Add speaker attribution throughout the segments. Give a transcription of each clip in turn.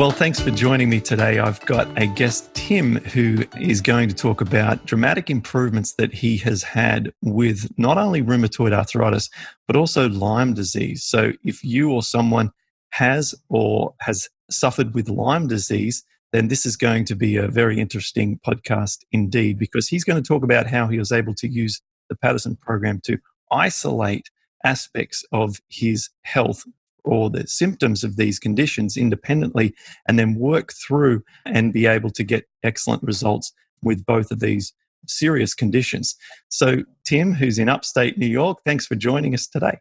Speaker 1: Well, thanks for joining me today. I've got a guest, Tim, who is going to talk about dramatic improvements that he has had with not only rheumatoid arthritis, but also Lyme disease. So, if you or someone has or has suffered with Lyme disease, then this is going to be a very interesting podcast indeed, because he's going to talk about how he was able to use the Pattison program to isolate aspects of his health or the symptoms of these conditions independently and then work through and be able to get excellent results with both of these serious conditions. So, Tim, who's in upstate New York, thanks for joining us today.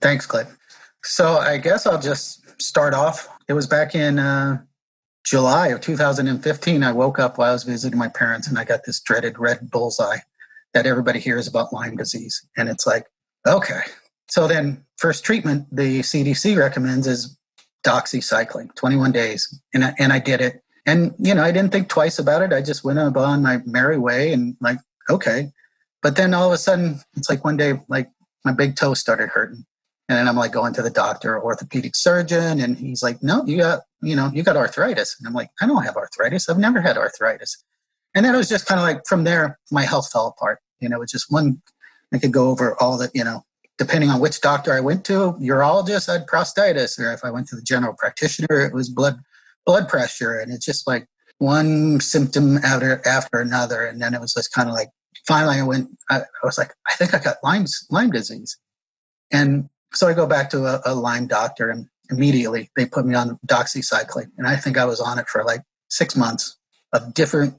Speaker 2: Thanks, Cliff. So, I guess I'll just start off. It was back in uh, July of 2015. I woke up while I was visiting my parents and I got this dreaded red bullseye that everybody hears about Lyme disease. And it's like, okay, so then, first treatment the CDC recommends is doxycycline, 21 days, and I, and I did it. And you know, I didn't think twice about it. I just went on my merry way and like, okay. But then all of a sudden, it's like one day, like my big toe started hurting, and then I'm like going to the doctor, orthopedic surgeon, and he's like, no, you got, you know, you got arthritis. And I'm like, I don't have arthritis. I've never had arthritis. And then it was just kind of like from there, my health fell apart. You know, it was just one. I could go over all the, you know, depending on which doctor I went to, urologist I had prostatitis, or if I went to the general practitioner, it was blood blood pressure, and it's just like one symptom after after another, and then it was just kind of like finally I went. I, I, was like, I think I got Lyme's Lyme disease, and so I go back to a, a Lyme doctor, and immediately they put me on doxycycline, and I think I was on it for like six months of different,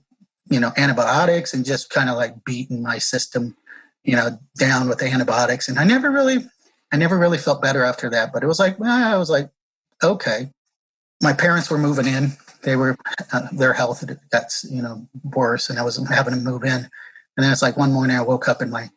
Speaker 2: you know, antibiotics, and just kind of like beating my system you know, down with antibiotics. And I never really, I never really felt better after that. But it was like, well, I was like, okay. My parents were moving in. They were, uh, their health got, you know, worse, and I was having to move in. And then it's like one morning I woke up and my,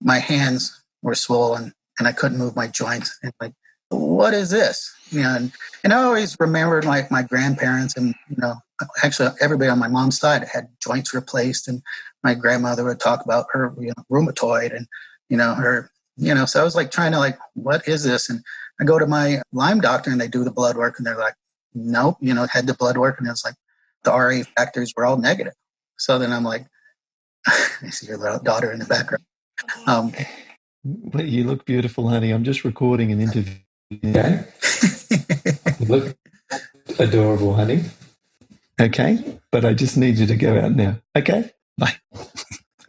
Speaker 2: my hands were swollen and I couldn't move my joints. And like, what is this? You know, and, and I always remembered like my grandparents and, you know, actually everybody on my mom's side had joints replaced and my grandmother would talk about her you know, rheumatoid and you know her you know so i was like trying to like what is this? And i go to my lyme doctor and they do the blood work and they're like nope you know had the blood work and it's like the ra factors were all negative. So then i'm like i see your little daughter in the background. Um,
Speaker 1: you look beautiful honey. I'm just recording an interview.
Speaker 3: Okay. You look adorable honey.
Speaker 1: Okay. But i just need you to go out now. Okay Bye.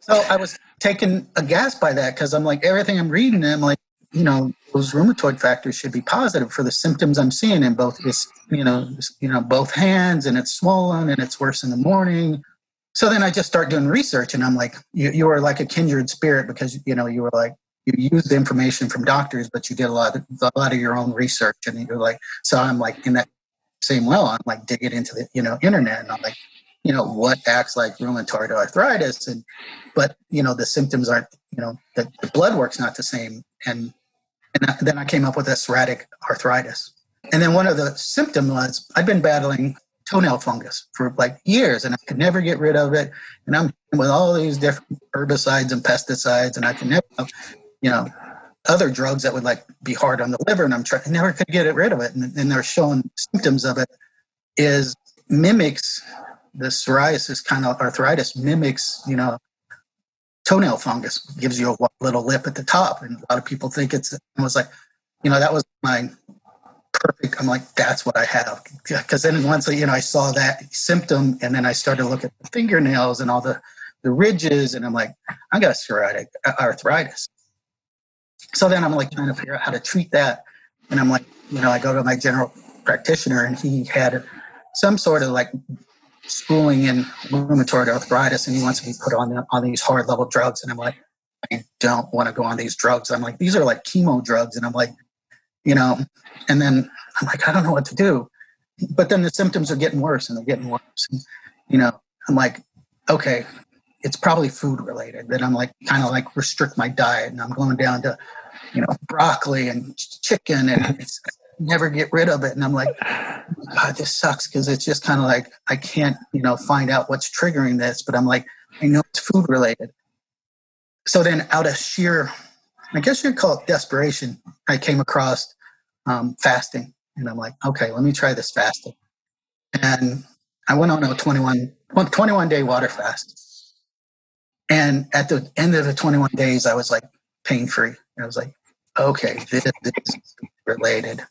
Speaker 2: so I was taken aghast by that because I'm like, everything I'm reading, I'm like, you know, those rheumatoid factors should be positive for the symptoms I'm seeing in both this, you know, you know, both hands, and it's swollen and it's worse in the morning. So then I just start doing research, and I'm like, you, you are like a kindred spirit because you know you were like you used the information from doctors, but you did a lot of a lot of your own research, and you're like, so I'm like in that same well, I'm like digging into the you know internet, and I'm like, you know what acts like rheumatoid arthritis and but you know the symptoms aren't you know the, the blood work's not the same. And and then i came up with a psoriatic arthritis. And then one of the symptoms was i'd been battling toenail fungus for like years and i could never get rid of it. And i'm with all these different herbicides and pesticides and i can never you know other drugs that would like be hard on the liver and i'm trying never could get rid of it. And, and they're showing symptoms of it is mimics the psoriasis kind of arthritis mimics, you know, toenail fungus, gives you a little lip at the top. And a lot of people think it's, it was like, you know, that was my perfect. I'm like, that's what I have. Because then once, I, you know, I saw that symptom and then I started to look at the fingernails and all the, the ridges and I'm like, I got psoriatic uh, arthritis. So then I'm like trying to figure out how to treat that. And I'm like, you know, I go to my general practitioner and he had some sort of like schooling in rheumatoid arthritis and he wants to be put on on these hard level drugs and i'm like i don't want to go on these drugs i'm like these are like chemo drugs and i'm like you know, and then I'm like, I don't know what to do. But then the symptoms are getting worse and they're getting worse. And, you know, I'm like, okay, it's probably food related. That I'm like kind of like restrict my diet and I'm going down to, you know, broccoli and chicken and it's never get rid of it. And I'm like, God, this sucks because it's just kind of like I can't, you know, find out what's triggering this. But I'm like, I know it's food related. So then, out of sheer, I guess you'd call it desperation, I came across um, fasting, and I'm like, okay, let me try this fasting. And I went on a 21, 21 day water fast. And at the end of the 21 days, I was like pain free. I was like, okay, this is related.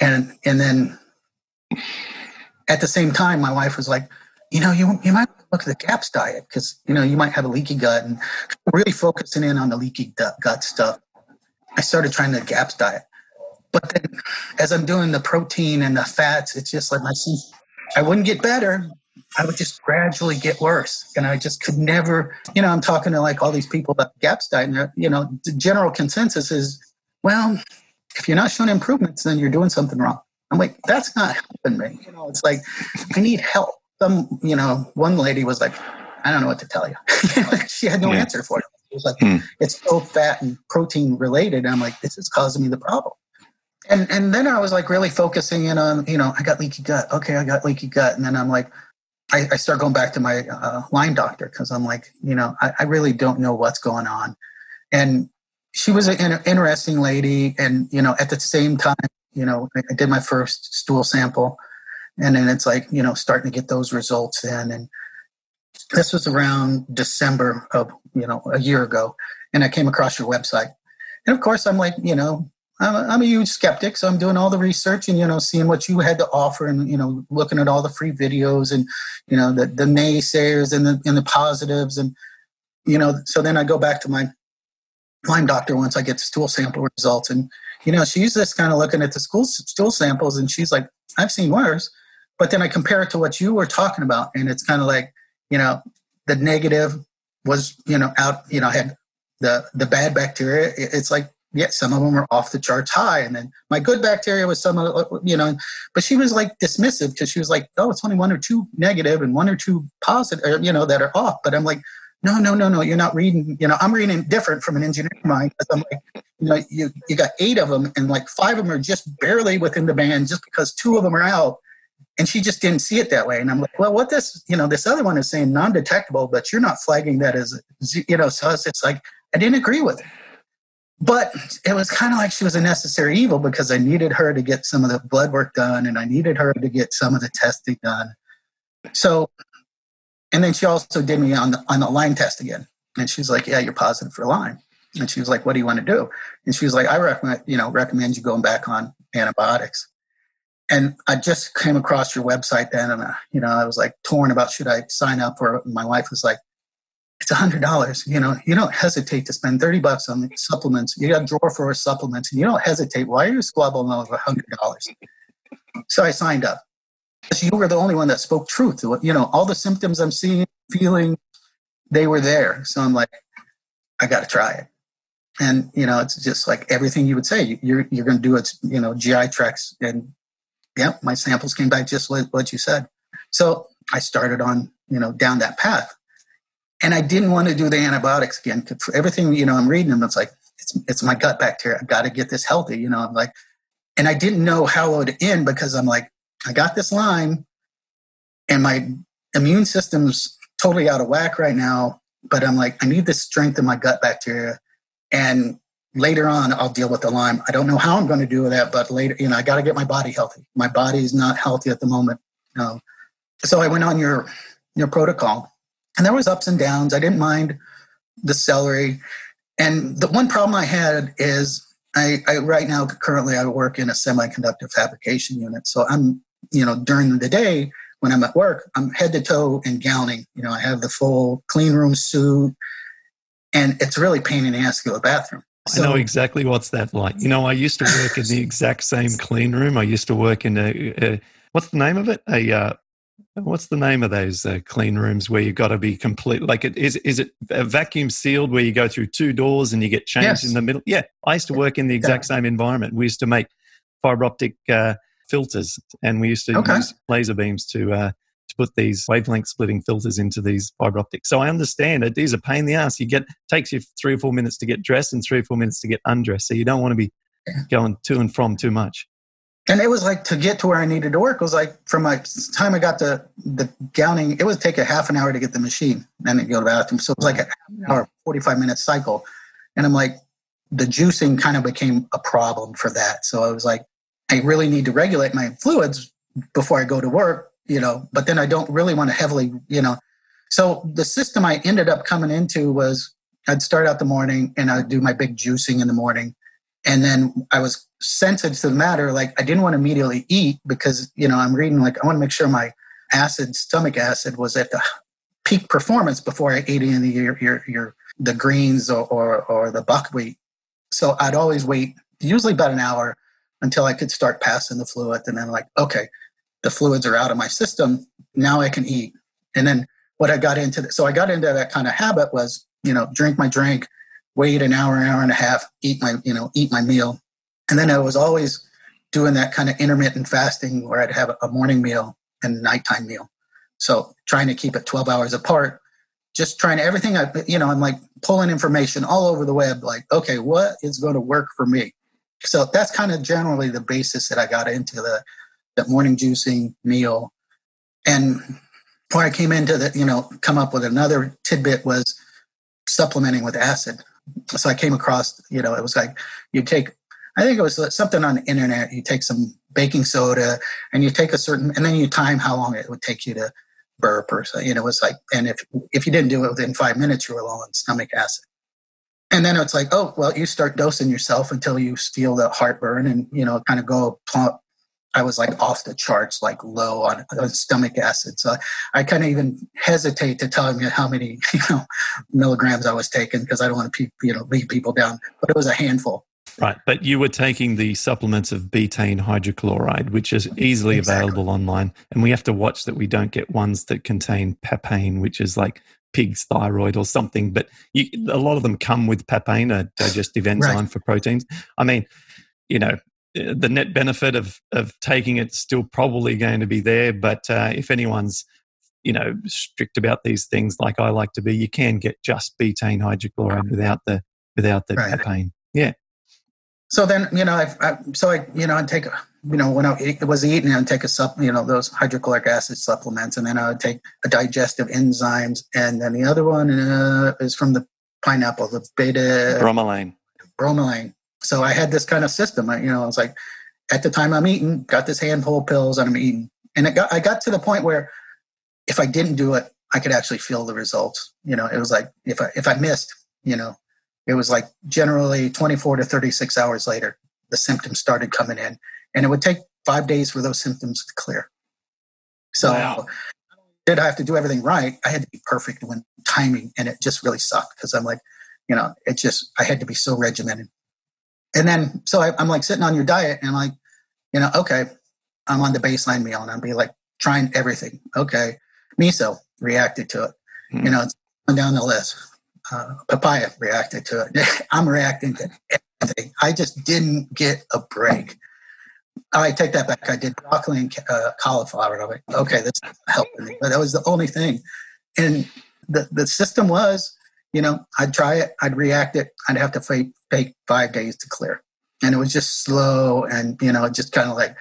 Speaker 2: And and then at the same time, my wife was like, you know, you you might look at the GAPS diet because you know you might have a leaky gut, and really focusing in on the leaky gut stuff. I started trying the GAPS diet, but then as I'm doing the protein and the fats, it's just like my I wouldn't get better. I would just gradually get worse, and I just could never. You know, I'm talking to like all these people about GAPS diet, and you know, the general consensus is, well, if you're not showing improvements, then you're doing something wrong. I'm like, that's not helping me. You know, it's like I need help. Some, you know, one lady was like, I don't know what to tell you. she had no yeah. answer for it. It was like, hmm. it's so fat and protein related. And I'm like, this is causing me the problem. And and then I was like really focusing in on, you know, I got leaky gut. Okay, I got leaky gut. And then I'm like, I, I start going back to my uh, Lyme doctor because I'm like, you know, I, I really don't know what's going on. And she was an interesting lady. And, you know, at the same time, you know, I did my first stool sample and then it's like, you know, starting to get those results in. And this was around December of, you know, a year ago. And I came across your website. And of course, I'm like, you know, I'm a, I'm a huge skeptic. So I'm doing all the research and, you know, seeing what you had to offer and, you know, looking at all the free videos and, you know, the, the naysayers and the, and the positives. And, you know, so then I go back to my Lyme doctor once I get the stool sample results. And, you know, she's just kind of looking at the school stool samples and she's like, I've seen worse. But then I compare it to what you were talking about, and it's kind of like, you know, the negative was, you know, out, you know, had the the bad bacteria. It's like, yeah, some of them were off the charts high, and then my good bacteria was some of, uh, uh, you know, but she was like dismissive because she was like, oh, it's only one or two negative and one or two positive, or, you know, that are off. But I'm like, no, no, no, no, you're not reading, you know, I'm reading different from an engineering mind because I'm like, you know, you, you got eight of them and like five of them are just barely within the band just because two of them are out and she just didn't see it that way and i'm like well what this you know this other one is saying non-detectable but you're not flagging that as you know so it's like i didn't agree with it. But it was kind of like she was a necessary evil because i needed her to get some of the blood work done and i needed her to get some of the testing done. So and then she also did me on the on the lyme test again and she's like yeah you're positive for lyme and she was like what do you want to do and she was like i recommend you know recommend you going back on antibiotics and I just came across your website then, and uh, you know, I was like torn about should I sign up or my wife was like, "It's a hundred dollars." You know, you don't hesitate to spend thirty bucks on supplements. You got a drawer for supplements, and you don't hesitate. Why are you squabbling over a hundred dollars? So I signed up. You were the only one that spoke truth. You know, all the symptoms I'm seeing, feeling, they were there. So I'm like, I got to try it and you know it's just like everything you would say you're you're going to do it you know gi tracks and yeah, my samples came back just like what you said. So I started on, you know, down that path. And I didn't want to do the antibiotics again. For everything, you know, I'm reading them, it's like, it's, it's my gut bacteria. I've got to get this healthy. You know, I'm like, and I didn't know how it would end because I'm like, I got this Lyme and my immune system's totally out of whack right now. But I'm like, I need the strength of my gut bacteria. And later on I'll deal with the Lyme. I don't know how I'm going to do that, but later, you know, I got to get my body healthy. My body is not healthy at the moment. No. So I went on your your protocol, and there was ups and downs. I didn't mind the celery, and the one problem I had is I, I right now currently I work in a semiconductor fabrication unit. So I'm you know during the day when I'm at work, I'm head to toe in gowning. You know, I have the full clean room suit, and it's really pain in the ass to go to the bathroom.
Speaker 1: So, I know exactly what's that like. You know, I used to work in the exact same clean room. I used to work in a, a what's the name of it? A uh, What's the name of those uh, clean rooms where you've got to be complete? Like, it, is is it a vacuum sealed where you go through two doors and you get changed
Speaker 2: Yes.
Speaker 1: in the middle? Yeah, I used to work in the exact same environment. We used to make fiber optic uh, filters, and we used to
Speaker 2: Okay.
Speaker 1: use laser beams to uh, to put these wavelength splitting filters into these fiber optics. So I understand it is a pain in the ass. You get takes you three or four minutes to get dressed and three or four minutes to get undressed. So you don't want to be going to and from too much.
Speaker 2: And it was like to get to where I needed to work was like from my time I got the the gowning, it would take a half an hour to get the machine and then go to the bathroom. So it was like a hour, 45 minute cycle. And I'm like, the juicing kind of became a problem for that. So I was like, I really need to regulate my fluids before I go to work, you know, but then I don't really want to heavily, you know. So the system I ended up coming into was I'd start out the morning and I'd do my big juicing in the morning. And then I was sensitive to the matter. Like I didn't want to immediately eat because, you know, I'm reading like I want to make sure my acid, stomach acid was at the peak performance before I ate any of your, your, your the greens or, or, or the buckwheat. So I'd always wait usually about an hour until I could start passing the fluid. And then like, okay, the fluids are out of my system. Now I can eat. And then what I got into, so I got into that kind of habit was, you know, drink my drink, wait an hour, hour and a half, eat my, you know, eat my meal. And then I was always doing that kind of intermittent fasting where I'd have a morning meal and nighttime meal. So trying to keep it 12 hours apart, just trying everything I, you know, I'm like pulling information all over the web, like, okay, what is going to work for me? So that's kind of generally the basis that I got into the, the morning juicing meal. And where I came into the, you know, come up with another tidbit was supplementing with acid. So I came across, you know, it was like you take, I think it was something on the internet. You take some baking soda and you take a certain, and then you time how long it would take you to burp or so. You know, it was like, and if if you didn't do it within five minutes, you were low on stomach acid. And then it's like, oh, well, you start dosing yourself until you feel the heartburn and, you know, kind of go plump. I was like off the charts, like low on, on stomach acid. So I kind of even hesitate to tell you how many, you know, milligrams I was taking because I don't want to, pe- you know, leave people down. But it was a handful.
Speaker 1: Right, but you were taking the supplements of betaine hydrochloride, which is easily
Speaker 2: Exactly.
Speaker 1: available online, and we have to watch that we don't get ones that contain papain, which is like pig's thyroid or something. But you, a lot of them come with papain, a digestive enzyme for proteins. I mean, you know, uh, the net benefit of of taking it's still probably going to be there, but uh, if anyone's you know strict about these things, like I like to be, you can get just betaine hydrochloride without the without the
Speaker 2: Right.
Speaker 1: papain. Yeah.
Speaker 2: So then, you know, I, I so I, you know, I'd take, a- you know, when I it was eating, I'd take a sup, you know, those hydrochloric acid supplements, and then I would take a digestive enzymes, and then the other one uh, is from the pineapple, the beta
Speaker 1: Bromelain.
Speaker 2: bromelain. So I had this kind of system. I, you know, I was like, at the time I'm eating, got this handful of pills, and I'm eating, and it got, I got to the point where if I didn't do it, I could actually feel the results. You know, it was like if I if I missed, you know, it was like generally 24 to 36 hours later, the symptoms started coming in, and it would take five days for those symptoms to clear. So
Speaker 1: Wow.
Speaker 2: did I have to do everything right? I had to be perfect when timing, and it just really sucked because I'm like, you know, it just I had to be so regimented. And then so I, I'm like sitting on your diet, and I'm like, you know, okay, I'm on the baseline meal, and I'll be like trying everything. Okay, miso reacted to it.
Speaker 1: Hmm.
Speaker 2: You know, it's going down the list. Uh, papaya reacted to it. I'm reacting to everything. I just didn't get a break. I take that back. I did broccoli and uh, cauliflower. I'm like, okay, that's helping me. But that was the only thing. And the, the system was, you know, I'd try it, I'd react it, I'd have to fa- take five days to clear. And it was just slow and, you know, just kind of like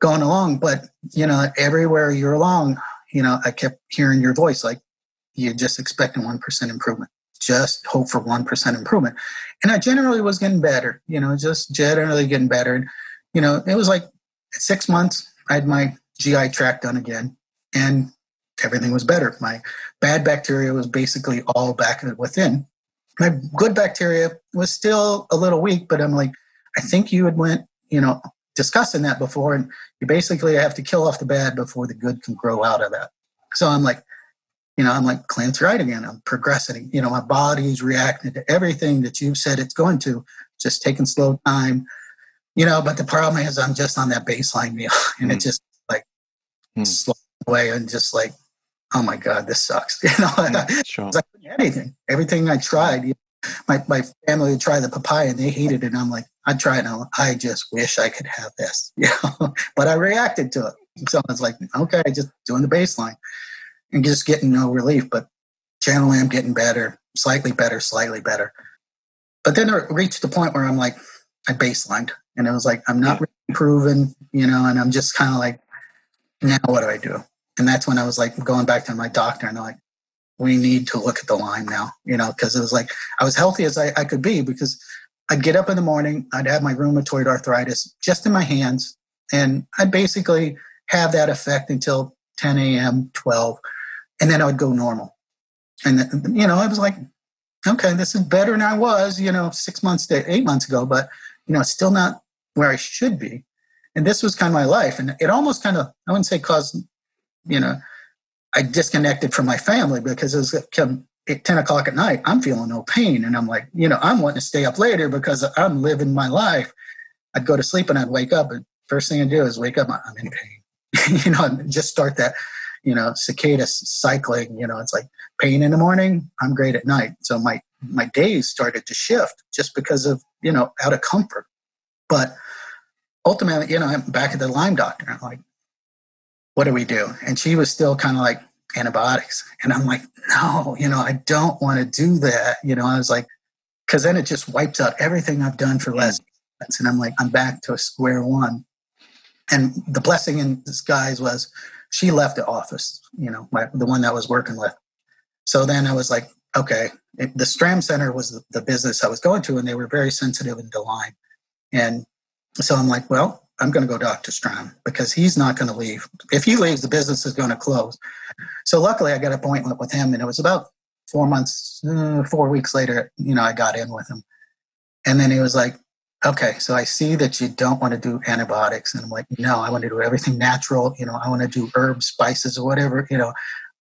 Speaker 2: going along. But, you know, everywhere you're along, you know, I kept hearing your voice like, you're just expecting 1% improvement. Just hope for 1% improvement. And I generally was getting better, you know, just generally getting better. And, you know, it was like six months, I had my GI tract done again, and everything was better. My bad bacteria was basically all back within. My good bacteria was still a little weak, but I'm like, I think you had went, you know, discussing that before, and you basically have to kill off the bad before the good can grow out of that. So I'm like, you know, I'm like, Clint's right again. I'm progressing. You know, my body's reacting to everything that you've said it's going to, just taking slow time. You know, but the problem is I'm just on that baseline meal and it
Speaker 1: Mm.
Speaker 2: just like
Speaker 1: Mm.
Speaker 2: slow away and just like, oh my God, this sucks. You know,
Speaker 1: Mm, sure.
Speaker 2: It's like anything, everything I tried. You know, my my family would try the papaya and they hated it. And I'm like, I tried. And I just wish I could have this. You know, but I reacted to it. So I was like, okay, just doing the baseline and just getting no relief. But generally, I'm getting better, slightly better, slightly better. But then it reached the point where I'm like, I baselined, and it was like, I'm not really improving, you know, and I'm just kind of like, now what do I do? And that's when I was like going back to my doctor, and they're like, we need to look at the Lyme now, you know, because it was like I was healthy as I, I could be because I'd get up in the morning, I'd have my rheumatoid arthritis just in my hands, and I'd basically have that effect until 10 a.m., 12, and then I would go normal. And, you know, I was like, okay, this is better than I was, you know, six months to eight months ago, but, you know, it's still not where I should be. And this was kind of my life. And it almost kind of, I wouldn't say caused, you know, I disconnected from my family because it was at 10 o'clock at night, I'm feeling no pain. And I'm like, you know, I'm wanting to stay up later because I'm living my life. I'd go to sleep and I'd wake up. And first thing I do is wake up, I'm in pain. you know, just start that, you know, cicada cycling. You know, it's like pain in the morning, I'm great at night. So my my days started to shift just because of, you know, out of comfort. But ultimately, you know, I'm back at the Lyme doctor. I'm like, what do we do? And she was still kind of like antibiotics. And I'm like, no, you know, I don't want to do that. You know, I was like, because then it just wipes out everything I've done for less. And I'm like, I'm back to a square one. And the blessing in disguise was she left the office, you know, my, the one that I was working with. So then I was like, okay, it, the Stram Center was the, the business I was going to, and they were very sensitive into Lyme. And so I'm like, well, I'm going to go Dr. Stram because he's not going to leave. If he leaves, the business is going to close. So luckily, I got an appointment with him, and it was about four months, uh, four weeks later. You know, I got in with him, and then he was like, "Okay, so I see that you don't want to do antibiotics," and I'm like, "No, I want to do everything natural. You know, I want to do herbs, spices, or whatever. You know,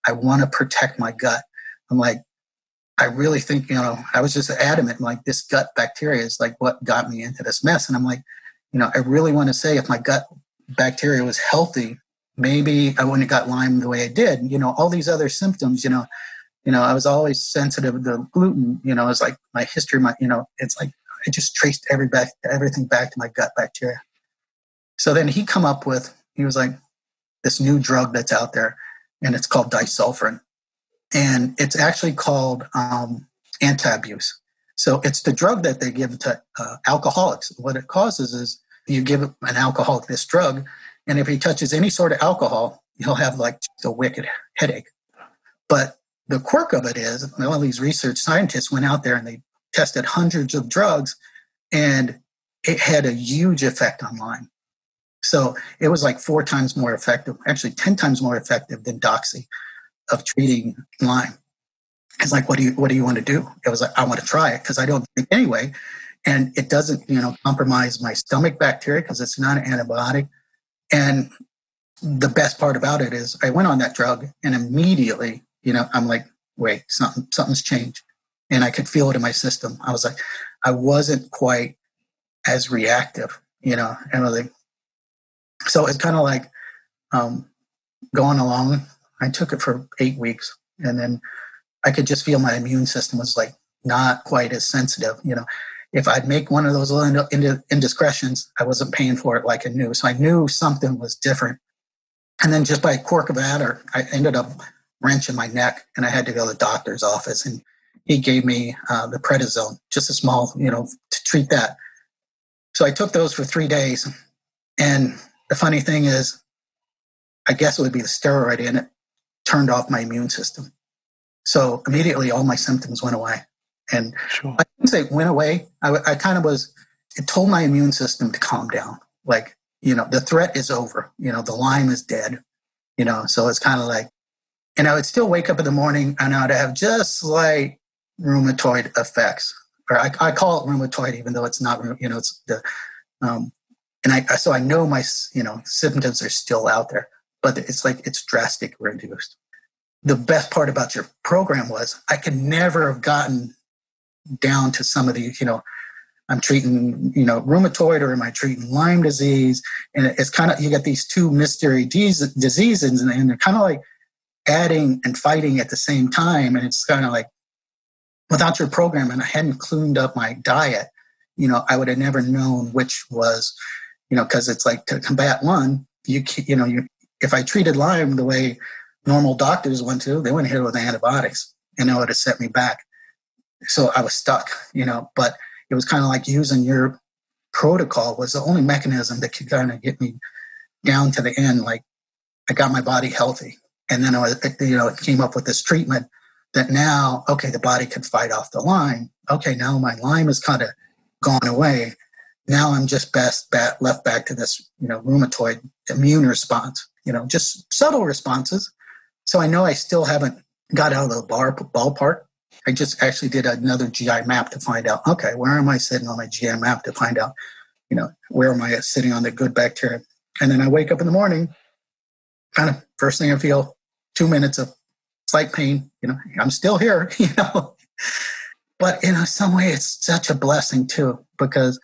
Speaker 2: I want to protect my gut." I'm like, I really think, you know, I was just adamant, like this gut bacteria is like what got me into this mess. And I'm like, you know, I really want to say if my gut bacteria was healthy, maybe I wouldn't have got Lyme the way I did. You know, all these other symptoms, you know, you know, I was always sensitive to gluten, you know, it's like my history, my, you know, it's like I just traced every back, everything back to my gut bacteria. So then he come up with, he was like, this new drug that's out there, and it's called disulfiram. And it's actually called um, Antabuse. So it's the drug that they give to uh, alcoholics. What it causes is you give an alcoholic this drug, and if he touches any sort of alcohol, he'll have like a wicked headache. But the quirk of it is, all these research scientists went out there and they tested hundreds of drugs, and it had a huge effect on Lyme. So it was like four times more effective, actually 10 times more effective than Doxy of treating Lyme. It's like, what do you what do you want to do? It was like, I want to try it because I don't drink anyway, and it doesn't you know compromise my stomach bacteria because it's not an antibiotic. And the best part about it is, I went on that drug, and immediately, you know, I'm like, wait, something something's changed, and I could feel it in my system. I was like, I wasn't quite as reactive, you know, and I was like, so it's kind of like um, going along. I took it for eight weeks, and then I could just feel my immune system was like not quite as sensitive. You know, if I'd make one of those little indiscretions, I wasn't paying for it like I knew. So I knew something was different. And then just by a quirk of a matter, I ended up wrenching my neck, and I had to go to the doctor's office, and he gave me uh, the prednisone, just a small, you know, to treat that. So I took those for three days, and the funny thing is, I guess it would be the steroid in it turned off my immune system. So immediately all my symptoms went away. And
Speaker 1: Sure.
Speaker 2: I didn't say went away. I, I kind of was, it told my immune system to calm down. Like, you know, the threat is over. You know, the Lyme is dead. You know, so it's kind of like, and I would still wake up in the morning and I would have just slight rheumatoid effects. Or I, I call it rheumatoid, even though it's not, you know, it's the, um, and I, so I know my, you know, symptoms are still out there, but it's like it's drastic reduced the best part about your program was I could never have gotten down to some of the, you know, I'm treating, you know, rheumatoid or am I treating Lyme disease? And it's kind of, you get these two mystery diseases and they're kind of like adding and fighting at the same time. And it's kind of like, without your program and I hadn't cleaned up my diet, you know, I would have never known which was, you know, because it's like to combat one, you you know, you if I treated Lyme the way normal doctors went to, they went here with antibiotics, and it would have set me back. So I was stuck, you know. But it was kind of like using your protocol was the only mechanism that could kind of get me down to the end. Like I got my body healthy, and then I was, you know, it came up with this treatment that now, okay, the body could fight off the Lyme. Okay, now my Lyme is kind of gone away. Now I'm just best back, left back to this, you know, rheumatoid immune response. You know, just subtle responses. So I know I still haven't got out of the bar, ballpark. I just actually did another GI map to find out, okay, where am I sitting on my GI map to find out, you know, where am I sitting on the good bacteria? And then I wake up in the morning, kind of first thing I feel, two minutes of slight pain, you know, I'm still here, you know. But in some way, it's such a blessing too, because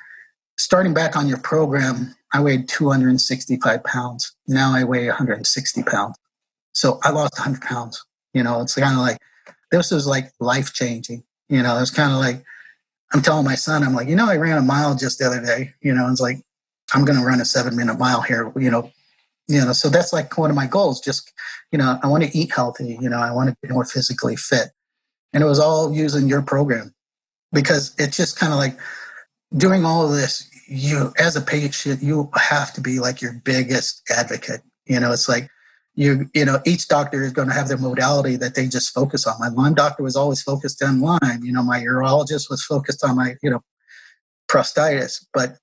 Speaker 2: starting back on your program, I weighed 265 pounds. Now I weigh 160 pounds. So I lost 100 pounds. You know, it's kind of like, this was like life changing. You know, it's kind of like, I'm telling my son, I'm like, you know, I ran a mile just the other day. You know, it's like, I'm going to run a seven minute mile here. You know, you know, so that's like one of my goals. Just, you know, I want to eat healthy. You know, I want to be more physically fit. And it was all using your program because it's just kind of like doing all of this. You, as a patient, you have to be like your biggest advocate. You know, it's like you, you know, each doctor is going to have their modality that they just focus on. My Lyme doctor was always focused on Lyme. You know, my urologist was focused on my, you know, prostatitis. But,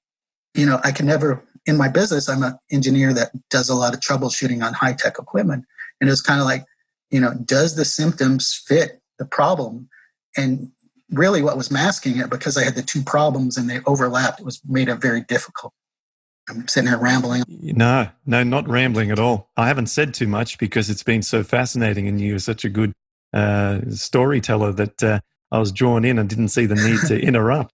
Speaker 2: you know, I can never, in my business, I'm an engineer that does a lot of troubleshooting on high tech equipment. And it's kind of like, you know, does the symptoms fit the problem? And really what was masking it because I had the two problems and they overlapped, it was made it very difficult. I'm sitting here rambling.
Speaker 1: No, no, not rambling at all. I haven't said too much because it's been so fascinating and you are such a good uh, storyteller that uh, I was drawn in and didn't see the need to interrupt.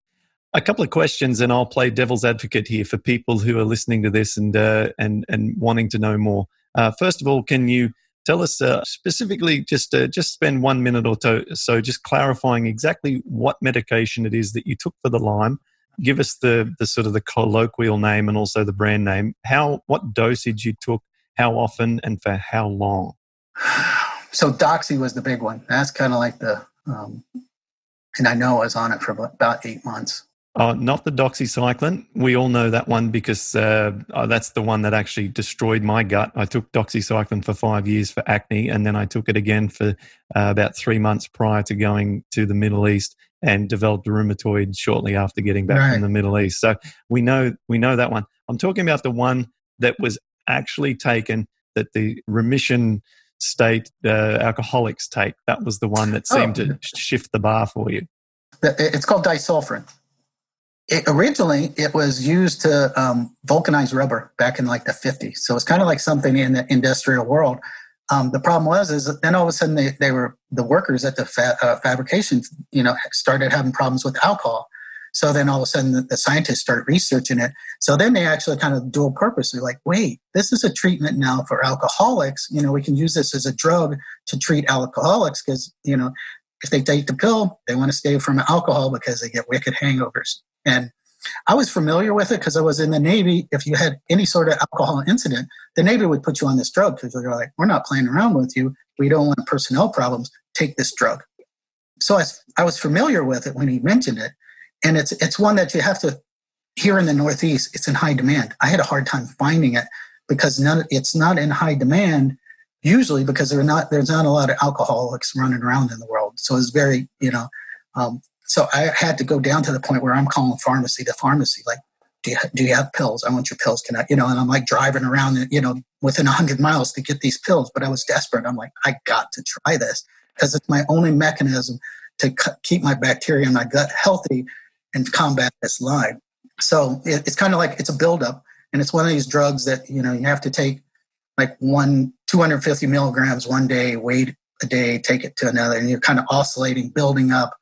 Speaker 1: A couple of questions, and I'll play devil's advocate here for people who are listening to this and uh, and and wanting to know more. Uh, first of all, can you tell us uh, specifically just uh, just spend one minute or so, so just clarifying exactly what medication it is that you took for the Lyme. Give us the the sort of the colloquial name and also the brand name. How what dosage you took, how often, and for how long.
Speaker 2: So Doxy was the big one. That's kind of like the, um, and I know I was on it for about eight months.
Speaker 1: Uh, not the doxycycline. We all know that one because uh, oh, that's the one that actually destroyed my gut. I took doxycycline for five years for acne, and then I took it again for uh, about three months prior to going to the Middle East and developed rheumatoid shortly after getting back right. from the Middle East. So we know we know that one. I'm talking about the one that was actually taken that the remission state uh, alcoholics take. That was the one that seemed oh. to shift the bar for you.
Speaker 2: It's called disulfiram it, originally it was used to um, vulcanize rubber back in like the 50s. So it's kind of like something in the industrial world. Um, the problem was is then all of a sudden they, they were the workers at the fa- uh, fabrication, you know, started having problems with alcohol. So then all of a sudden the, the scientists start researching it. So then they actually kind of dual purpose. They're like, wait, this is a treatment now for alcoholics. You know, we can use this as a drug to treat alcoholics because, you know, if they take the pill, they want to stay from alcohol because they get wicked hangovers. And I was familiar with it because I was in the Navy. If you had any sort of alcohol incident, the Navy would put you on this drug because they're like, we're not playing around with you. We don't want personnel problems. Take this drug. So I, I was familiar with it when he mentioned it. And it's, it's one that you have to, here in the Northeast, it's in high demand. I had a hard time finding it because none, it's not in high demand usually because not, there's not a lot of alcoholics running around in the world. So it's very, you know, um, so I had to go down to the point where I'm calling pharmacy to pharmacy, like, do you, do you have pills? I want your pills. Can I, you know, and I'm like driving around, you know, within 100 miles to get these pills. But I was desperate. I'm like, I got to try this because it's my only mechanism to keep my bacteria in my gut healthy and combat this Lyme. So it, it's kind of like it's a buildup. And it's one of these drugs that, you know, you have to take like one 250 milligrams one day, wait a day, take it to another, and you're kind of oscillating, building up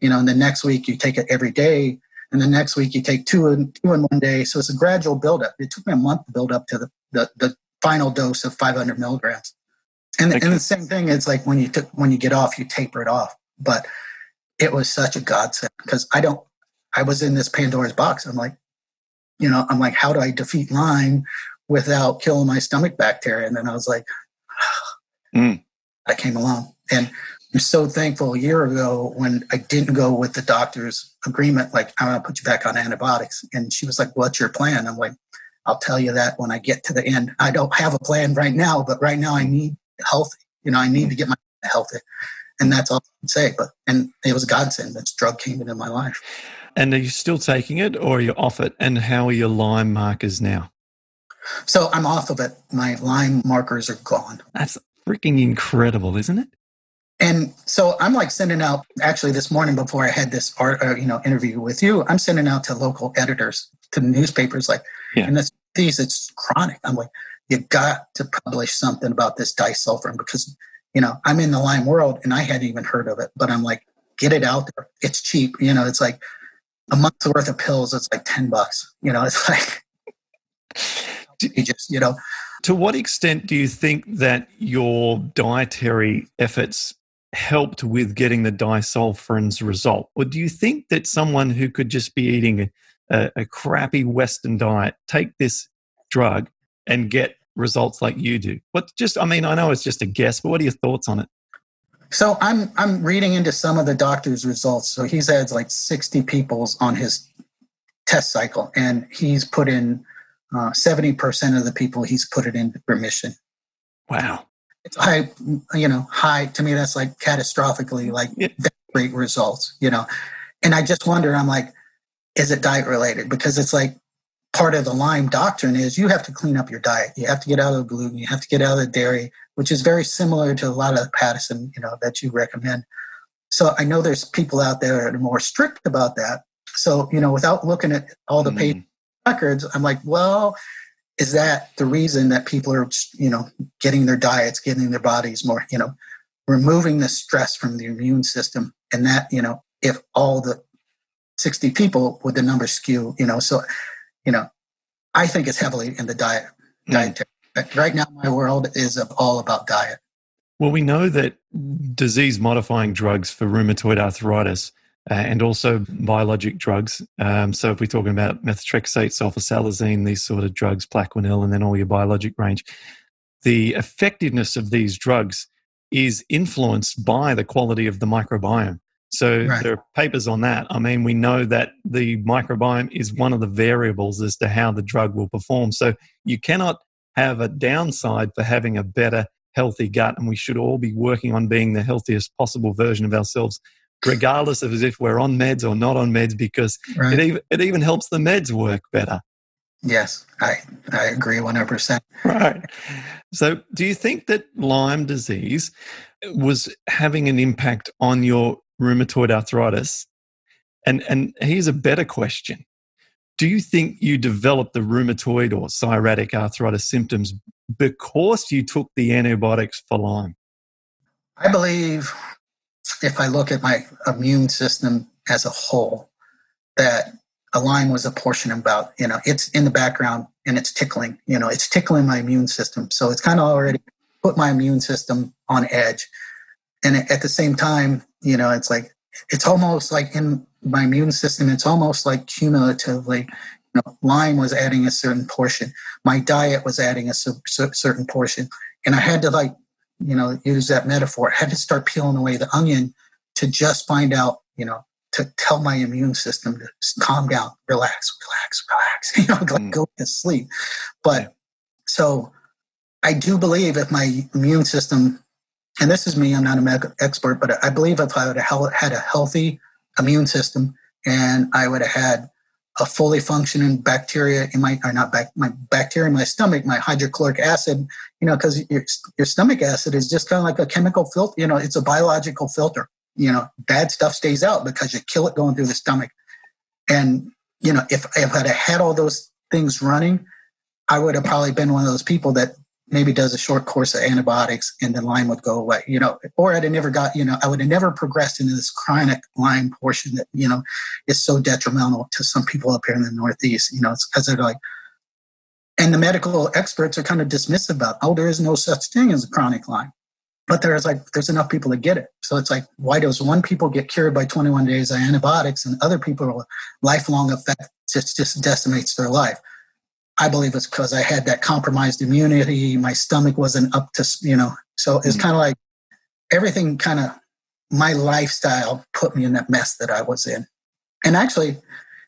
Speaker 2: you know, and the next week you take it every day. and the next week you take two in two in one day. So it's a gradual buildup. It took me a month to build up to the the, the final dose of 500 milligrams. And, okay. and the same thing, it's like when you took when you get off, you taper it off. But it was such a godsend because I don't. I was in this Pandora's box. I'm like, you know, I'm like, how do I defeat Lyme without killing my stomach bacteria? And then I was like, mm. I came along, and I'm so thankful. A year ago, when I didn't go with the doctor's agreement, like I'm going to put you back on antibiotics, and she was like, "What's your plan?" I'm like, "I'll tell you that when I get to the end. I don't have a plan right now, but right now I need healthy. You know, I need to get my healthy, and that's all I can say. But and it was a godsend. This drug came into my life.
Speaker 1: And are you still taking it, or are you off it? And how are your Lyme markers now?
Speaker 2: So I'm off of it. My Lyme markers are gone.
Speaker 1: That's freaking incredible, isn't it?
Speaker 2: And so I'm like sending out actually this morning before I had this art, uh, you know, interview with you. I'm sending out to local editors to newspapers, like, yeah. and this these it's chronic. I'm like, you got to publish something about this disulfiram because you know i'm in the Lyme world and i hadn't even heard of it but i'm like get it out there it's cheap you know it's like a month's worth of pills it's like 10 bucks you know it's like you just you know
Speaker 1: to what extent do you think that your dietary efforts helped with getting the disulfiram's result or do you think that someone who could just be eating a, a crappy western diet take this drug and get results like you do? What just I mean, I know it's just a guess, but what are your thoughts on it?
Speaker 2: So I'm I'm reading into some of the doctor's results. So he's had like 60 people's on his test cycle, and he's put in uh, 70% of the people he's put it in remission.
Speaker 1: Wow.
Speaker 2: It's high, you know, high to me. That's like catastrophically like yeah. great results, you know. And I just wonder, I'm like, is it diet related? Because it's like part of the Lyme doctrine is you have to clean up your diet. You have to get out of the gluten. You have to get out of the dairy, which is very similar to a lot of the Pattison, you know, that you recommend. So I know there's people out there that are more strict about that. So, you know, without looking at all the mm. records, I'm like, well, is that the reason that people are, you know, getting their diets, getting their bodies more, you know, removing the stress from the immune system? And that, you know, if all the 60 people would the numbers skew, you know, so you know, I think it's heavily in the diet. Mm. Dietary. Right now, my world is all about diet.
Speaker 1: Well, we know that disease modifying drugs for rheumatoid arthritis uh, and also biologic drugs. Um, so, if we're talking about methotrexate, sulfasalazine, these sort of drugs, Plaquenil, and then all your biologic range, the effectiveness of these drugs is influenced by the quality of the microbiome. So right. there are papers on that. I mean, we know that the microbiome is one of the variables as to how the drug will perform. So you cannot have a downside for having a better, healthy gut. And we should all be working on being the healthiest possible version of ourselves, regardless of as if we're on meds or not on meds, because right. it, even, it even helps the meds work better.
Speaker 2: Yes, I, I agree 100%.
Speaker 1: Right. So, do you think that Lyme disease was having an impact on your rheumatoid arthritis? And, and here's a better question Do you think you developed the rheumatoid or psoriatic arthritis symptoms because you took the antibiotics for Lyme?
Speaker 2: I believe if I look at my immune system as a whole, that a Lyme was a portion about, you know, it's in the background and it's tickling, you know, it's tickling my immune system. So it's kind of already put my immune system on edge. And at the same time, you know, it's like it's almost like in my immune system, it's almost like cumulatively, you know, Lyme was adding a certain portion. My diet was adding a certain portion. And I had to like, you know, use that metaphor. I had to start peeling away the onion to just find out, you know, to tell my immune system to calm down, relax, relax, relax, you know, like mm. go to sleep. But so I do believe if my immune system and this is me, I'm not a medical expert, but I believe if I would have had a healthy immune system and I would have had a fully functioning bacteria in my, or not back, my bacteria in my stomach, my hydrochloric acid, you know, because your, your stomach acid is just kind of like a chemical filter, you know, it's a biological filter. You know, bad stuff stays out because you kill it going through the stomach. And, you know, if, if I'd have had all those things running, I would have probably been one of those people that maybe does a short course of antibiotics and then Lyme would go away, you know, or I'd have never got, you know, I would have never progressed into this chronic Lyme portion that, you know, is so detrimental to some people up here in the Northeast, you know, it's because they're like, and the medical experts are kind of dismissive about, oh, there is no such thing as a chronic Lyme. But there's like, there's enough people to get it. So it's like, why does one people get cured by 21 days of antibiotics and other people lifelong effect just, just decimates their life? I believe it's because I had that compromised immunity. My stomach wasn't up to, you know, so it's mm-hmm. kind of like everything kind of, my lifestyle put me in that mess that I was in. And actually,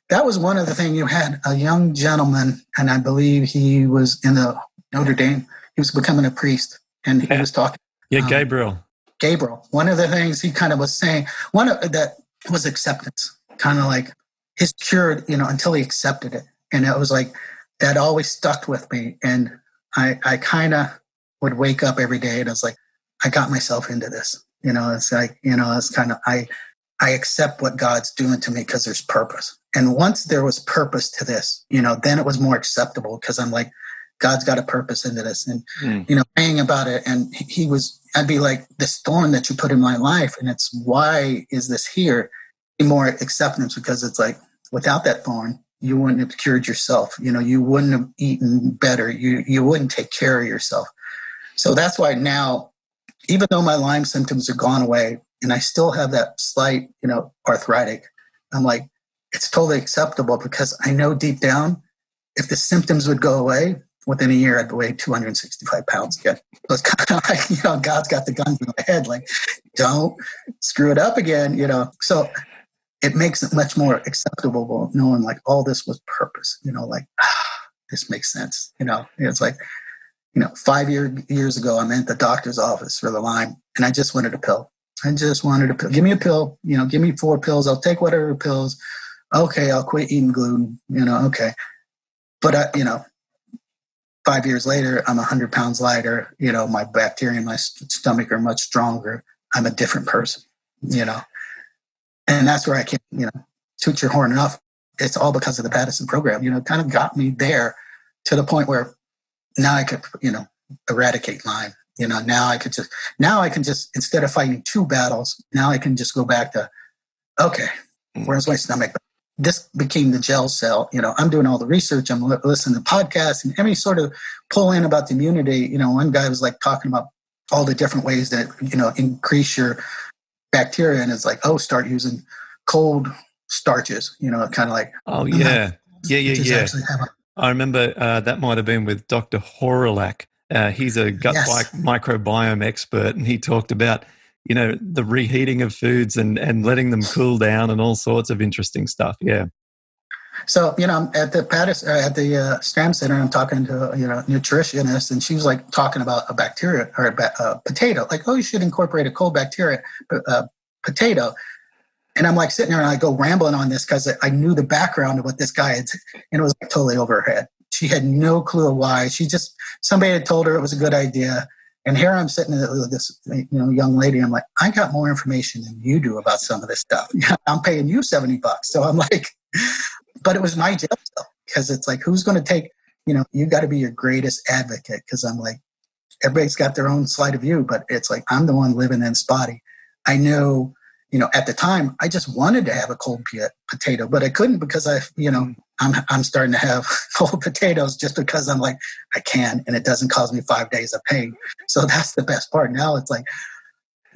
Speaker 2: that was one of the things you had a young gentleman, and I believe he was in the Notre Dame. He was becoming a priest, and he
Speaker 1: yeah.
Speaker 2: was talking.
Speaker 1: Yeah, um, Gabriel.
Speaker 2: Gabriel. One of the things he kind of was saying, one of that was acceptance, kind of like his cured, you know, until he accepted it, and it was like that always stuck with me, and I, I kind of would wake up every day, and I was like, I got myself into this. You know, it's like, you know, it's kind of I I accept what God's doing to me because there's purpose. And once there was purpose to this, you know, then it was more acceptable because I'm like, God's got a purpose into this. And, mm. you know, praying about it. And he was, I'd be like, this thorn that you put in my life. And it's why is this here? More acceptance because it's like, without that thorn, you wouldn't have cured yourself. You know, you wouldn't have eaten better. You, you wouldn't take care of yourself. So that's why now, even though my Lyme symptoms are gone away, and I still have that slight, you know, arthritic. I'm like, it's totally acceptable because I know deep down, if the symptoms would go away within a year, I'd weigh 265 pounds again. So it's kind of like, you know, God's got the gun to my head, like, don't screw it up again, you know. So it makes it much more acceptable knowing like all this was purpose, you know, like ah, this makes sense, you know. It's like, you know, five year, years ago, I'm at the doctor's office for the Lyme, and I just wanted a pill. I just wanted a pill. Give me a pill. You know, give me four pills. I'll take whatever pills. Okay, I'll quit eating gluten. You know, okay. But I, you know, five years later, I'm hundred pounds lighter. You know, my bacteria in my stomach are much stronger. I'm a different person. You know, and that's where I can, you know, toot your horn enough. It's all because of the Paddison program. You know, kind of got me there to the point where now I could, you know, eradicate Lyme you know now i could just now i can just instead of fighting two battles now i can just go back to okay mm. where's my stomach this became the gel cell you know i'm doing all the research i'm listening to podcasts and any sort of pull in about the immunity you know one guy was like talking about all the different ways that you know increase your bacteria and it's like oh start using cold starches you know kind of like
Speaker 1: oh yeah yeah yeah yeah a- I remember uh, that might have been with Dr. Hawrelak uh, he's a gut yes. microbiome expert, and he talked about you know the reheating of foods and and letting them cool down and all sorts of interesting stuff. Yeah.
Speaker 2: So you know, I'm at the uh, at the uh, Stram Center, I'm talking to you know nutritionist, and she was like talking about a bacteria or a, a potato, like oh, you should incorporate a cold bacteria uh, potato. And I'm like sitting there and I go rambling on this because I knew the background of what this guy had, and it was like totally over her head. She had no clue why. She just somebody had told her it was a good idea. And here I'm sitting with this you know young lady. I'm like, I got more information than you do about some of this stuff. I'm paying you 70 bucks. So I'm like, but it was my job because it's like, who's going to take, you know, you got to be your greatest advocate. Cause I'm like, everybody's got their own side of you, but it's like, I'm the one living in spotty. I know you know, at the time, I just wanted to have a cold potato, but I couldn't because I, you know, I'm I'm starting to have cold potatoes just because I'm like I can, and it doesn't cause me five days of pain. So that's the best part. Now it's like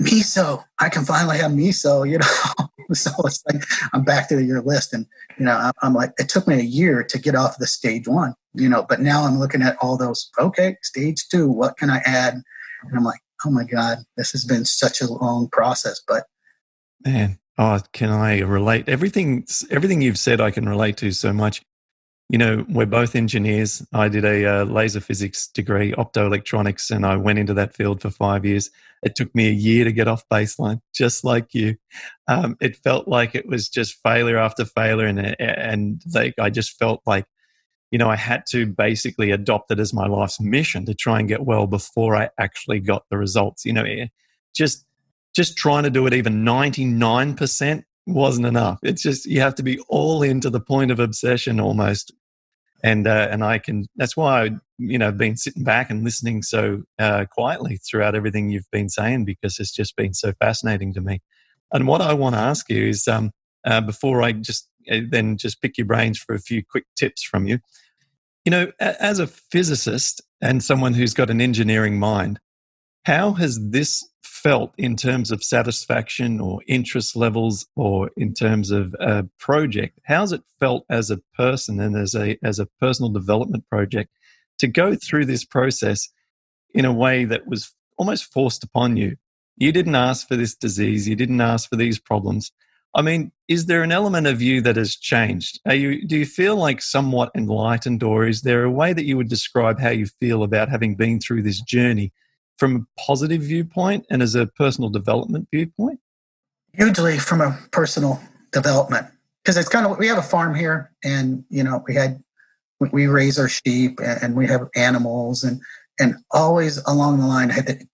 Speaker 2: miso. I can finally have miso. You know, so it's like I'm back to your list, and you know, I'm, like it took me a year to get off the stage one. You know, but now I'm looking at all those. Okay, stage two. What can I add? And I'm like, oh my god, this has been such a long process, but
Speaker 1: Man, oh, can I relate? Everything, everything you've said, I can relate to so much. You know, we're both engineers. I did a uh, laser physics degree, optoelectronics, and I went into that field for five years. It took me a year to get off baseline, just like you. Um, it felt like it was just failure after failure, and and like I just felt like, you know, I had to basically adopt it as my life's mission to try and get well before I actually got the results. You know, eh, just just trying to do it even 99% wasn't enough. It's just you have to be all in to the point of obsession almost. And uh, and I can that's why I you know been sitting back and listening so uh, quietly throughout everything you've been saying because it's just been so fascinating to me. And what I want to ask you is, um, uh, before I just uh, then just pick your brains for a few quick tips from you. You know, as a physicist and someone who's got an engineering mind, how has this felt in terms of satisfaction or interest levels or in terms of a project? How's it felt as a person and as a as a personal development project to go through this process in a way that was almost forced upon you? You didn't ask for this disease, you didn't ask for these problems. I mean, is there an element of you that has changed? Are you, do you feel like somewhat enlightened, or is there a way that you would describe how you feel about having been through this journey from a positive viewpoint and as a personal development viewpoint?
Speaker 2: Hugely from a personal development, because it's kind of we have a farm here, and you know we had we raise our sheep and we have animals, and and always along the line I had to,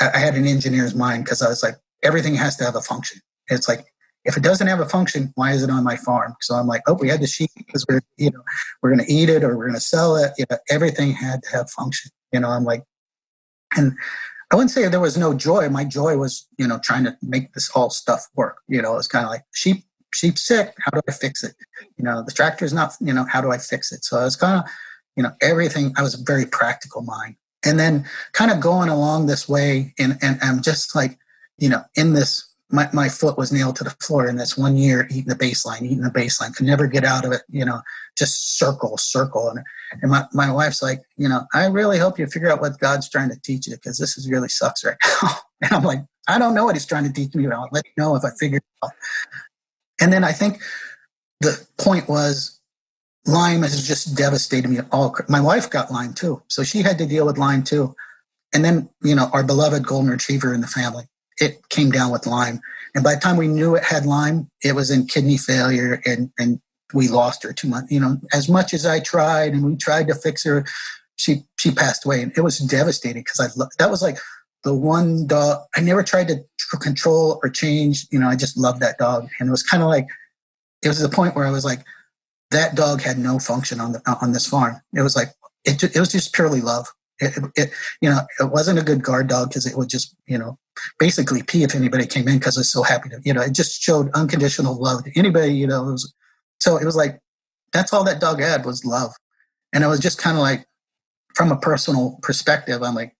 Speaker 2: I had an engineer's mind because I was like everything has to have a function. It's like if it doesn't have a function, why is it on my farm? So I'm like, oh, we had the sheep because we're, you know, we're going to eat it or we're going to sell it. You know, everything had to have function. You know, I'm like, and I wouldn't say there was no joy. My joy was, you know, trying to make this all stuff work. You know, it's kind of like sheep, sheep sick. How do I fix it? You know, the tractor is not, you know, how do I fix it? So I was kind of, you know, everything. I was a very practical mind, and then kind of going along this way, and and I'm just like, you know, in this my, my foot was nailed to the floor in this one year eating the baseline eating the baseline could never get out of it you know just circle circle. And, and my, my wife's like you know i really hope you figure out what god's trying to teach you because this is really sucks right now. And i'm like i don't know what he's trying to teach me but i'll let you know if i figure it out. And then i think the point was lyme has just devastated me all. My wife got lyme too so she had to deal with lyme too. And then you know our beloved golden retriever in the family it came down with Lyme. And by the time we knew it had Lyme, it was in kidney failure and, and we lost her two months. You know, as much as I tried and we tried to fix her, she, she passed away and it was devastating because I, that was like the one dog I never tried to control or change. You know, I just loved that dog. And it was kind of like, it was the point where I was like, that dog had no function on the, on this farm. It was like, it, it was just purely love. It, it, you know, it wasn't a good guard dog because it would just, you know, basically pee if anybody came in because it's so happy to, you know, it just showed unconditional love to anybody, you know. It was, so it was like, that's all that dog had was love. And it was just kind of like, from a personal perspective, I'm like,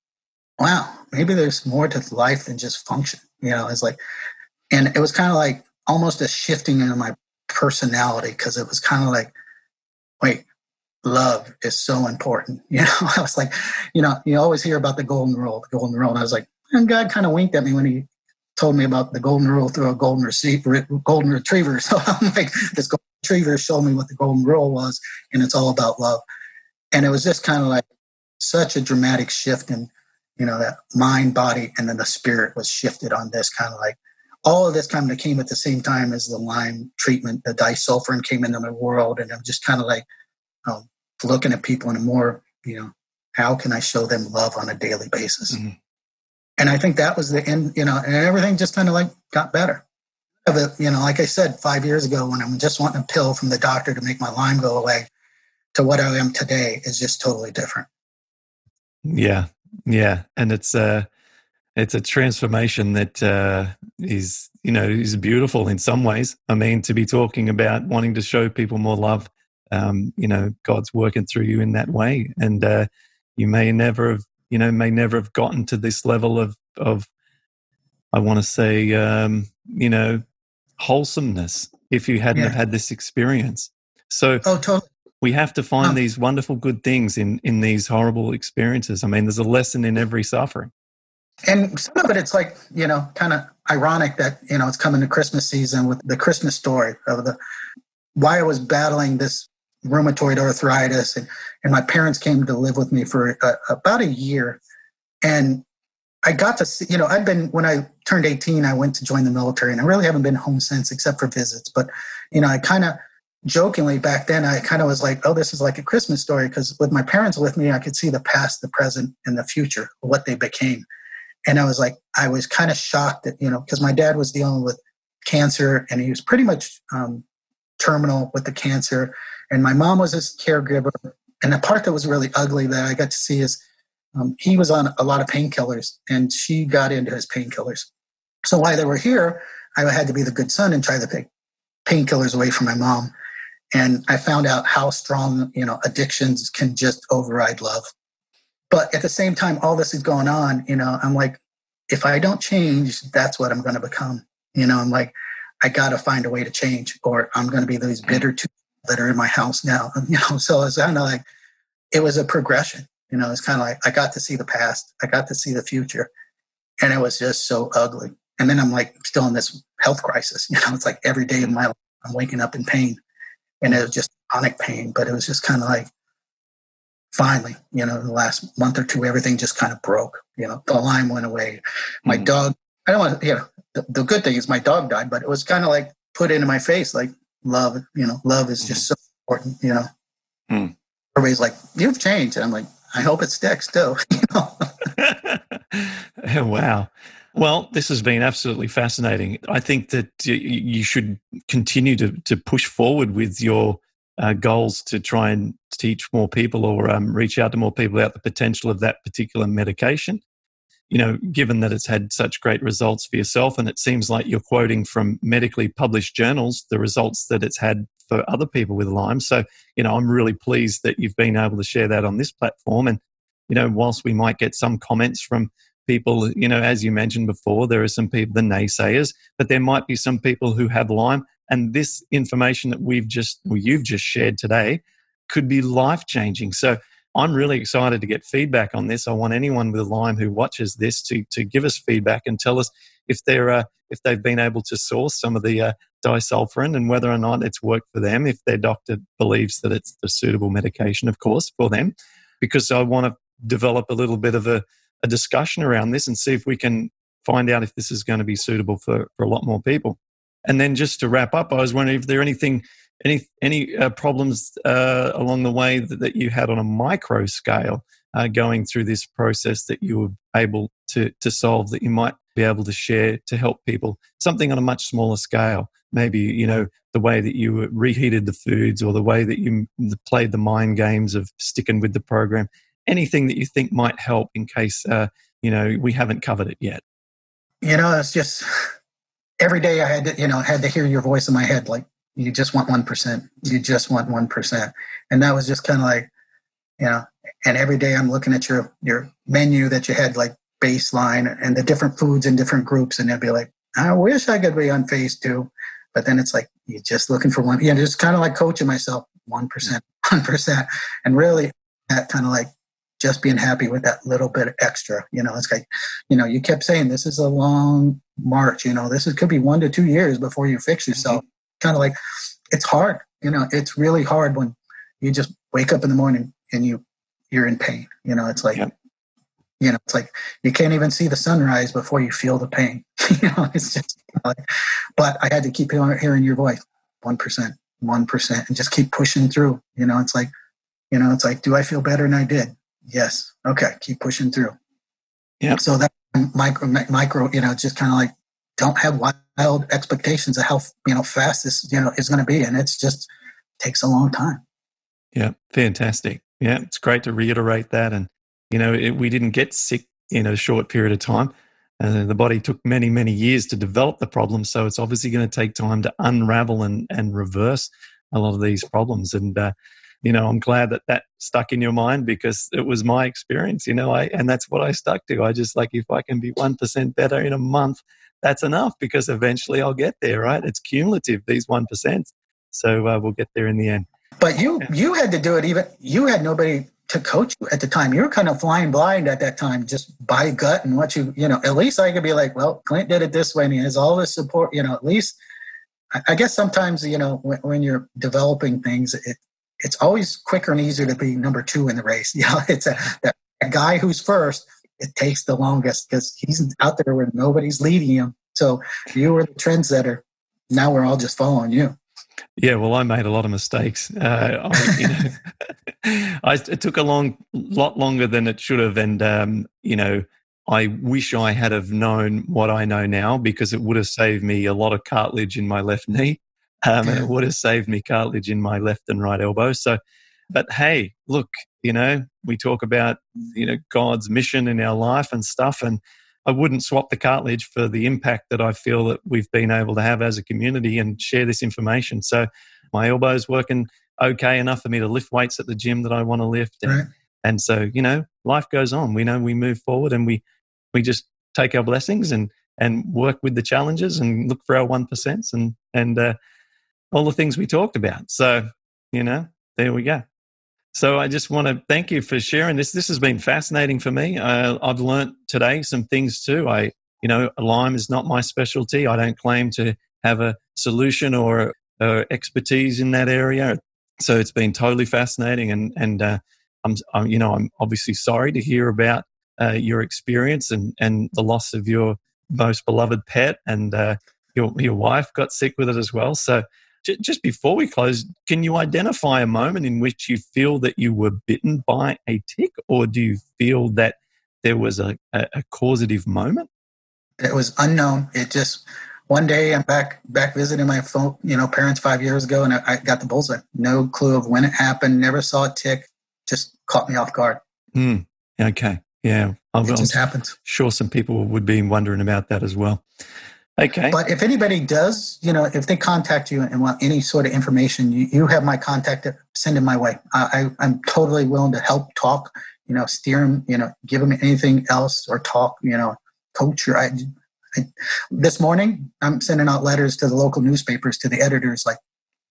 Speaker 2: wow, maybe there's more to life than just function. You know, it's like, and it was kind of like almost a shifting in my personality because it was kind of like, wait, love is so important. You know, I was like, you know, you always hear about the golden rule, the golden rule. And I was like, and God kind of winked at me when he told me about the golden rule through a golden golden retriever. So I'm like, this golden retriever showed me what the golden rule was, and it's all about love. And it was just kind of like such a dramatic shift in, you know, that mind, body, and then the spirit was shifted on this kind of like all of this kind of came at the same time as the Lyme treatment, the disulfiram came into my world, and I'm just kind of like um, looking at people in a more, you know, how can I show them love on a daily basis? Mm-hmm. And I think that was the end, you know, and everything just kind of like got better. Of it, you know, like I said, five years ago when I'm just wanting a pill from the doctor to make my Lyme go away to what I am today is just totally different.
Speaker 1: Yeah. Yeah. And it's uh it's a transformation that uh, is, you know, is beautiful in some ways. I mean, to be talking about wanting to show people more love um, you know god's working through you in that way. And uh, you may never have you know may never have gotten to this level of of i want to say um, you know wholesomeness if you hadn't yeah. have had this experience. So
Speaker 2: oh, totally.
Speaker 1: we have to find these wonderful good things in in these horrible experiences. I mean there's a lesson in every suffering.
Speaker 2: And some of it it's like you know kind of ironic that you know it's coming to christmas season with the christmas story of the why i was battling this rheumatoid arthritis and, and my parents came to live with me for a, about a year. And i got to see you know i've been when i turned 18 i went to join the military and i really haven't been home since except for visits. But you know i kind of jokingly back then i kind of was like oh this is like a christmas story because with my parents with me i could see the past the present and the future what they became. And i was like i was kind of shocked that you know because my dad was dealing with cancer and he was pretty much um, terminal with the cancer and my mom was his caregiver And the part that was really ugly that I got to see is um, he was on a lot of painkillers and she got into his painkillers. So while they were here, I had to be the good son and try to take painkillers away from my mom. And I found out how strong, you know, addictions can just override love. But at the same time, all this is going on, you know, I'm like, if I don't change, that's what I'm going to become. You know, I'm like, I got to find a way to change, or I'm going to be these bitter two that are in my house now. You know, so it's kind of like, it was a progression. You know, it's kind of like I got to see the past, I got to see the future, and it was just so ugly. And then I'm like still in this health crisis. You know, it's like every day of my life I'm waking up in pain, and it was just chronic pain. But it was just kind of like finally, you know, the last month or two, everything just kind of broke. You know, the Lyme went away. My mm-hmm. dog, I don't want to, you know, the, the, good thing is my dog died, but it was kind of like put into my face, like love, you know, love is just mm-hmm. so important, you know. Mm. Everybody's like, you've changed. And I'm like, I hope it sticks too, you know.
Speaker 1: wow. Well, this has been absolutely fascinating. I think that you should continue to, to push forward with your uh, goals to try and teach more people or um, reach out to more people about the potential of that particular medication. You know, given that it's had such great results for yourself, and it seems like you're quoting from medically published journals the results that it's had for other people with Lyme. So, you know, I'm really pleased that you've been able to share that on this platform. And, you know, whilst we might get some comments from people, you know, as you mentioned before, there are some people, the naysayers, but there might be some people who have Lyme and this information that we've just, well, you've just shared today could be life changing. So I'm really excited to get feedback on this. I want anyone with Lyme who watches this to, to give us feedback and tell us if they're, uh, if they've been able to source some of the uh, disulfiram and whether or not it's worked for them, if their doctor believes that it's the suitable medication, of course, for them. Because I want to develop a little bit of a, a discussion around this and see if we can find out if this is going to be suitable for, for a lot more people. And then just to wrap up, I was wondering if there anything, any any uh, problems uh, along the way that, that, you had on a micro scale uh, going through this process that you were able to to solve that you might be able to share to help people. Something on a much smaller scale, maybe you know the way that you reheated the foods or the way that you played the mind games of sticking with the program. Anything that you think might help in case uh, you know we haven't covered it yet.
Speaker 2: You know, it's just every day I had to, you know, had to hear your voice in my head, like, you just want 1%. You just want 1%. And that was just kind of like, you know, and every day I'm looking at your, your menu that you had like baseline and the different foods in different groups. And they'd be like, I wish I could be on phase two. But then it's like, you're just looking for one, you know, just kind of like coaching myself 1%, 1%. And really that kind of like just being happy with that little bit extra. You know, it's like, you know, you kept saying this is a long march. You know, this is, could be one to two years before you fix yourself. Mm-hmm. Kind of like, it's hard. You know, it's really hard when you just wake up in the morning and you you're in pain. You know, it's like, yeah. you know, it's like you can't even see the sunrise before you feel the pain. you know, it's just like, but I had to keep hearing your voice, one percent, one percent, and just keep pushing through. You know, it's like, you know, it's like, do I feel better than I did? Yes. Okay. Keep pushing through.
Speaker 1: Yeah.
Speaker 2: So that micro, micro, you know, just kind of like don't have wild expectations of how you know fast this you know is going to be, and it's just takes a long time.
Speaker 1: Yeah. Fantastic. Yeah. It's great to reiterate that, and you know, it, we didn't get sick in a short period of time. Uh, the body took many, many years to develop the problem, so it's obviously going to take time to unravel and, and reverse a lot of these problems. And uh, you know, I'm glad that that stuck in your mind because it was my experience, you know, I, and that's what I stuck to. I just like, if I can be 1% better in a month, that's enough because eventually I'll get there, right? It's cumulative, these 1%. So uh, we'll get there in the end.
Speaker 2: But you, you had to do it even, you had nobody to coach you at the time. You were kind of flying blind at that time, just by gut and what you, you know, at least I could be like, well, Clint did it this way and he has all this support, you know, at least I guess sometimes, you know, when, when you're developing things, it, it's always quicker and easier to be number two in the race. You know, it's a, a guy who's first. It takes the longest because he's out there where nobody's leading him. So you were the trendsetter. Now we're all just following you.
Speaker 1: Yeah, well, I made a lot of mistakes. Uh, I, you know, I, it took a long, lot longer than it should have, and um, you know, I wish I had have known what I know now because it would have saved me a lot of cartilage in my left knee um, and it would have saved me cartilage in my left and right elbow. So But hey, look, you know, we talk about, you know, God's mission in our life and stuff. And I wouldn't swap the cartilage for the impact that I feel that we've been able to have as a community and share this information. So my elbow's working okay enough for me to lift weights at the gym that I want to lift. And,
Speaker 2: Right.
Speaker 1: and so, you know, life goes on. We know we move forward and we, we just take our blessings and, and work with the challenges and look for our 1% and, and, uh, all the things we talked about. So, you know, there we go. So I just want to thank you for sharing this. This has been fascinating for me. Uh, I've learnt today some things too. I, you know, Lyme is not my specialty. I don't claim to have a solution or uh, expertise in that area. So it's been totally fascinating, and and uh, I'm, I'm, you know, I'm obviously sorry to hear about uh, your experience and and the loss of your most beloved pet, and uh, your your wife got sick with it as well. So just before we close, can you identify a moment in which you feel that you were bitten by a tick, or do you feel that there was a, a, a causative moment?
Speaker 2: It was unknown. It just one day I'm back back visiting my phone, you know, parents five years ago, and I, I got the bullseye. No clue of when it happened. Never saw a tick. Just caught me off guard.
Speaker 1: Hmm. Okay. Yeah. I'm,
Speaker 2: It
Speaker 1: I'm
Speaker 2: just happens.
Speaker 1: sure some people would be wondering about that as well. Okay.
Speaker 2: But if anybody does, you know, if they contact you and want any sort of information, you, you have my contact. Send it my way. I, I, I'm totally willing to help talk. You know, steer them. You know, give them anything else or talk. You know, coach. Or I, I, this morning, I'm sending out letters to the local newspapers to the editors, like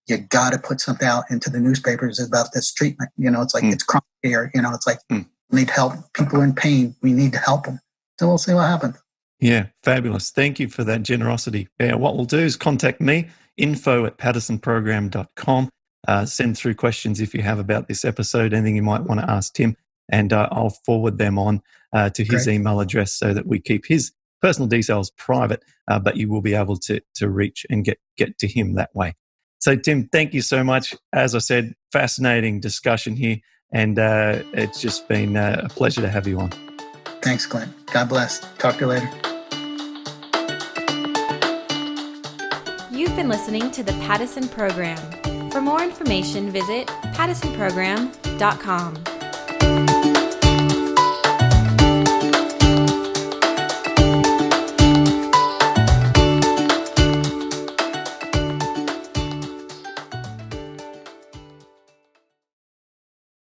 Speaker 2: you got to put something out into the newspapers about this treatment. You know, it's like
Speaker 1: Hmm.
Speaker 2: it's chronic care. You know, it's like we need help. People are in pain. We need to help them. So we'll see what happens.
Speaker 1: Yeah, fabulous. Thank you for that generosity. Yeah, what we'll do is contact me, info at paddisonprogram.com. Uh, send through questions if you have about this episode, anything you might want to ask Tim, and uh, I'll forward them on uh, to his
Speaker 2: Great.
Speaker 1: email address so that we keep his personal details private, uh, but you will be able to, to reach and get, get to him that way. So, Tim, thank you so much. As I said, fascinating discussion here, and uh, it's just been uh, a pleasure to have you on.
Speaker 2: Thanks, Clint. God bless. Talk to you later.
Speaker 4: You've been listening to the Paddison Program. For more information, visit paddisonprogram.com.